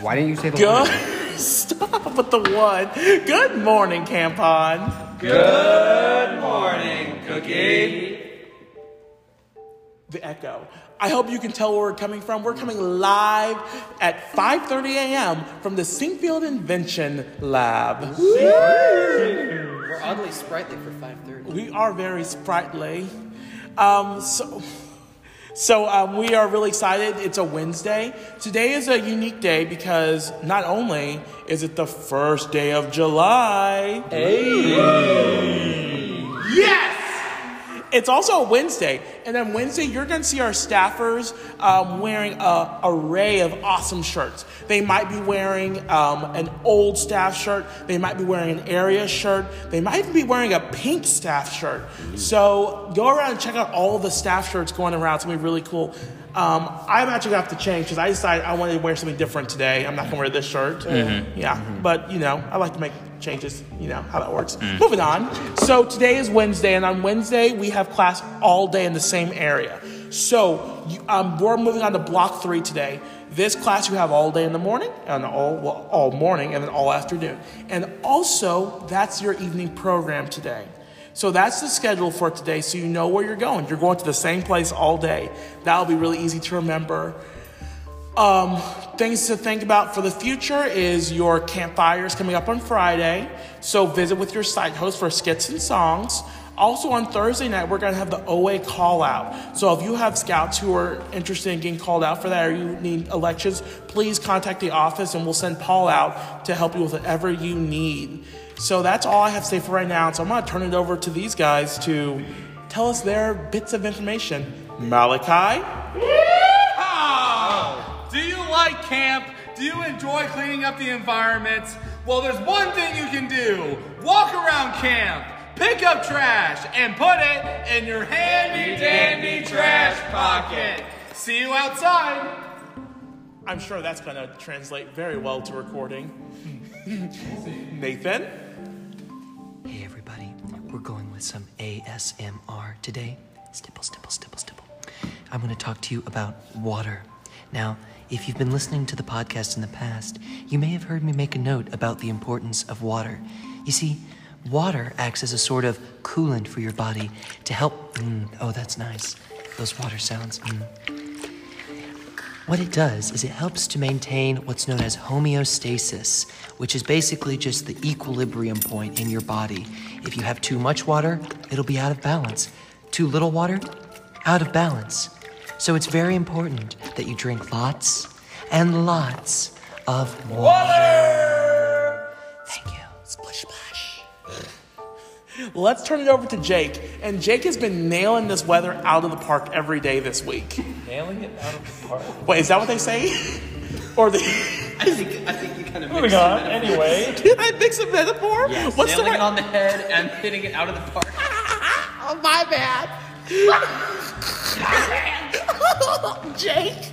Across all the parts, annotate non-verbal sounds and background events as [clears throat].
Why didn't you say the Good. word? [laughs] Stop with the one. Good morning, Campon. Good morning, Cookie. The echo. I hope you can tell where we're coming from. We're coming live at 5:30 a.m. from the Sinkfield Invention Lab. We're oddly sprightly for 5:30. We are very sprightly. Um, so, so um, we are really excited. It's a Wednesday. Today is a unique day because not only is it the first day of July. Yes! It's also a Wednesday, and then Wednesday you're going to see our staffers um, wearing a array of awesome shirts. They might be wearing um, an old staff shirt. They might be wearing an area shirt. They might even be wearing a pink staff shirt. So go around and check out all the staff shirts going around. It's going to be really cool. Um, I'm actually going to have to change because I decided I wanted to wear something different today. I'm not going to wear this shirt. Yeah, but you know, I like to make changes. You know how that works. Moving on. So today is Wednesday, and on Wednesday we have class all day in the same area. So you, um, we're moving on to block three today. This class you have all day in the morning and all well, all morning and then all afternoon. And also that's your evening program today. So that's the schedule for today, so you know where you're going. You're going to the same place all day. That'll be really easy to remember. Um, things to think about for the future is your campfires coming up on Friday. So visit with your site host for skits and songs. Also on Thursday night, we're going to have the OA call out. So if you have scouts who are interested in getting called out for that or you need elections, please contact the office and we'll send Paul out to help you with whatever you need. So that's all I have to say for right now. So I'm going to turn it over to these guys to tell us their bits of information. Malachi? Do you enjoy cleaning up the environment? Well, there's one thing you can do. Walk around camp, pick up trash, and put it in your handy dandy trash pocket. See you outside. I'm sure that's going to translate very well to recording. [laughs] Nathan? Hey everybody, we're going with some ASMR today. Stipple, stipple, stipple, stipple. I'm going to talk to you about water. Now, if you've been listening to the podcast in the past, you may have heard me make a note about the importance of water. You see, water acts as a sort of coolant for your body to help. Mm, oh, that's nice. Those water sounds. Mm. What it does is it helps to maintain what's known as homeostasis, which is basically just the equilibrium point in your body. If you have too much water, it'll be out of balance. Too little water, out of balance. So it's very important that you drink lots and lots of water. Thank you. Splish splash. Let's turn it over to Jake. And Jake has been nailing this weather out of the park every day this week. Nailing it out of the park. Wait, is that what they say? or the. I think I think you kind of Moving on. Anyway, Did [laughs] I mix a metaphor? Yes, What's the nailing right? it on the head and hitting it out of the park. [laughs] Oh, my bad. [laughs] [laughs] Jake?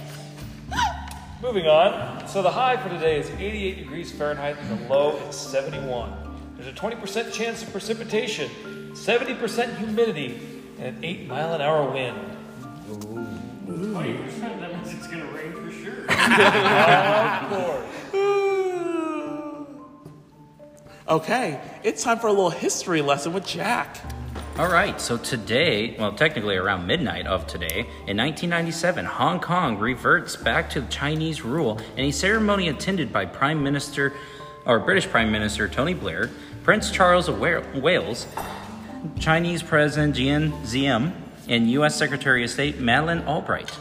moving on. So the high for today is 88 degrees Fahrenheit and the low is 71. There's a 20% chance of precipitation, 70% humidity, and an 8 mile an hour wind. Oh, that means it's gonna rain for sure. [laughs] Of course. Okay, it's time for a little history lesson with Jack. All right, so today, well, technically around midnight of today, in 1997, Hong Kong reverts back to Chinese rule in a ceremony attended by Prime Minister, or British Prime Minister Tony Blair, Prince Charles of Wales, Chinese President Jiang Zemin, and U.S. Secretary of State Madeleine Albright.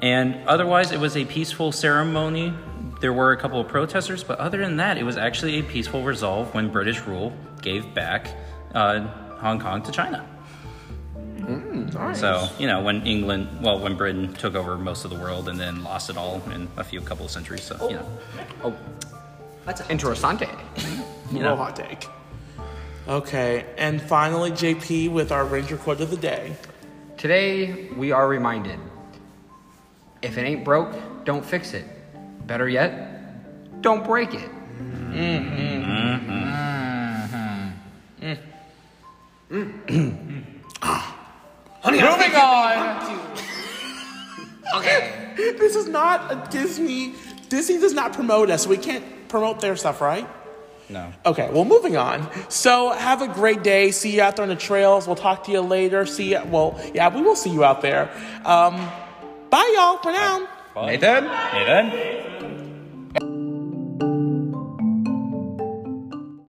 And otherwise, it was a peaceful ceremony. There were a couple of protesters, but other than that, it was actually a peaceful resolve when British rule gave back uh, Hong Kong to China. Mm, so, you know, when England, well, when Britain took over most of the world and then lost it all in a few couple of centuries. So, you know. Oh, oh. That's a interessante. [laughs] You know, hot take. Okay, and finally, JP with our Ranger quote of the day. Today, we are reminded if it ain't broke, don't fix it. Better yet, don't break it. Mm-hmm. Mm-hmm. [clears throat] [laughs] [laughs] This is not a Disney Disney does not promote us, we can't promote their stuff, right? No. Okay, well, moving on. So, have a great day. See you out there on the trails. We'll talk to you later. See you. Well, yeah, we will see you out there. Um, bye, y'all, for now. Nathan? Nathan?